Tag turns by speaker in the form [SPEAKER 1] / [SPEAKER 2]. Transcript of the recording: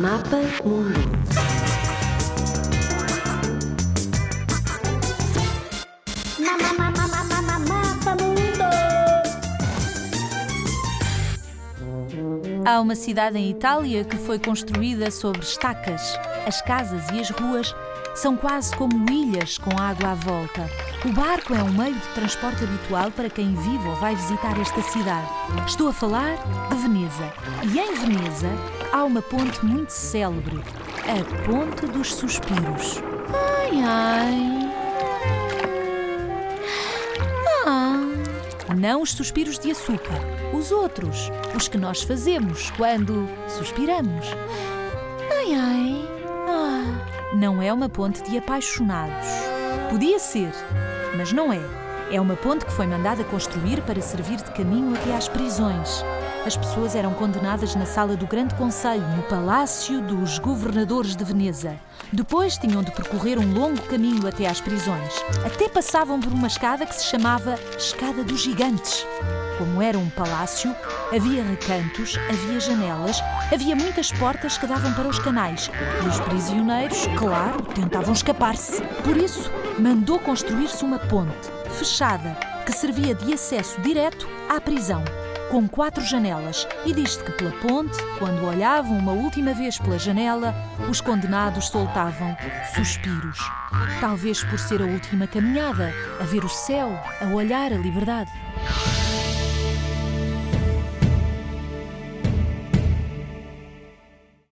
[SPEAKER 1] Mapa Mundo.
[SPEAKER 2] Mapa Mundo.
[SPEAKER 3] Há uma cidade em Itália que foi construída sobre estacas. As casas e as ruas são quase como ilhas com água à volta. O barco é um meio de transporte habitual para quem vive ou vai visitar esta cidade. Estou a falar de Veneza. E em Veneza há uma ponte muito célebre, a Ponte dos Suspiros. Ai, ai. Ah. Não os suspiros de açúcar, os outros, os que nós fazemos quando suspiramos. Ai, ai. Ah. Não é uma ponte de apaixonados. Podia ser, mas não é. É uma ponte que foi mandada construir para servir de caminho até às prisões. As pessoas eram condenadas na sala do Grande Conselho, no Palácio dos Governadores de Veneza. Depois tinham de percorrer um longo caminho até às prisões. Até passavam por uma escada que se chamava Escada dos Gigantes. Como era um palácio, havia recantos, havia janelas, havia muitas portas que davam para os canais. E os prisioneiros, claro, tentavam escapar-se. Por isso, mandou construir-se uma ponte, fechada, que servia de acesso direto à prisão com quatro janelas, e diz-se que pela ponte, quando olhavam uma última vez pela janela, os condenados soltavam suspiros. Talvez por ser a última caminhada, a ver o céu, a olhar a liberdade.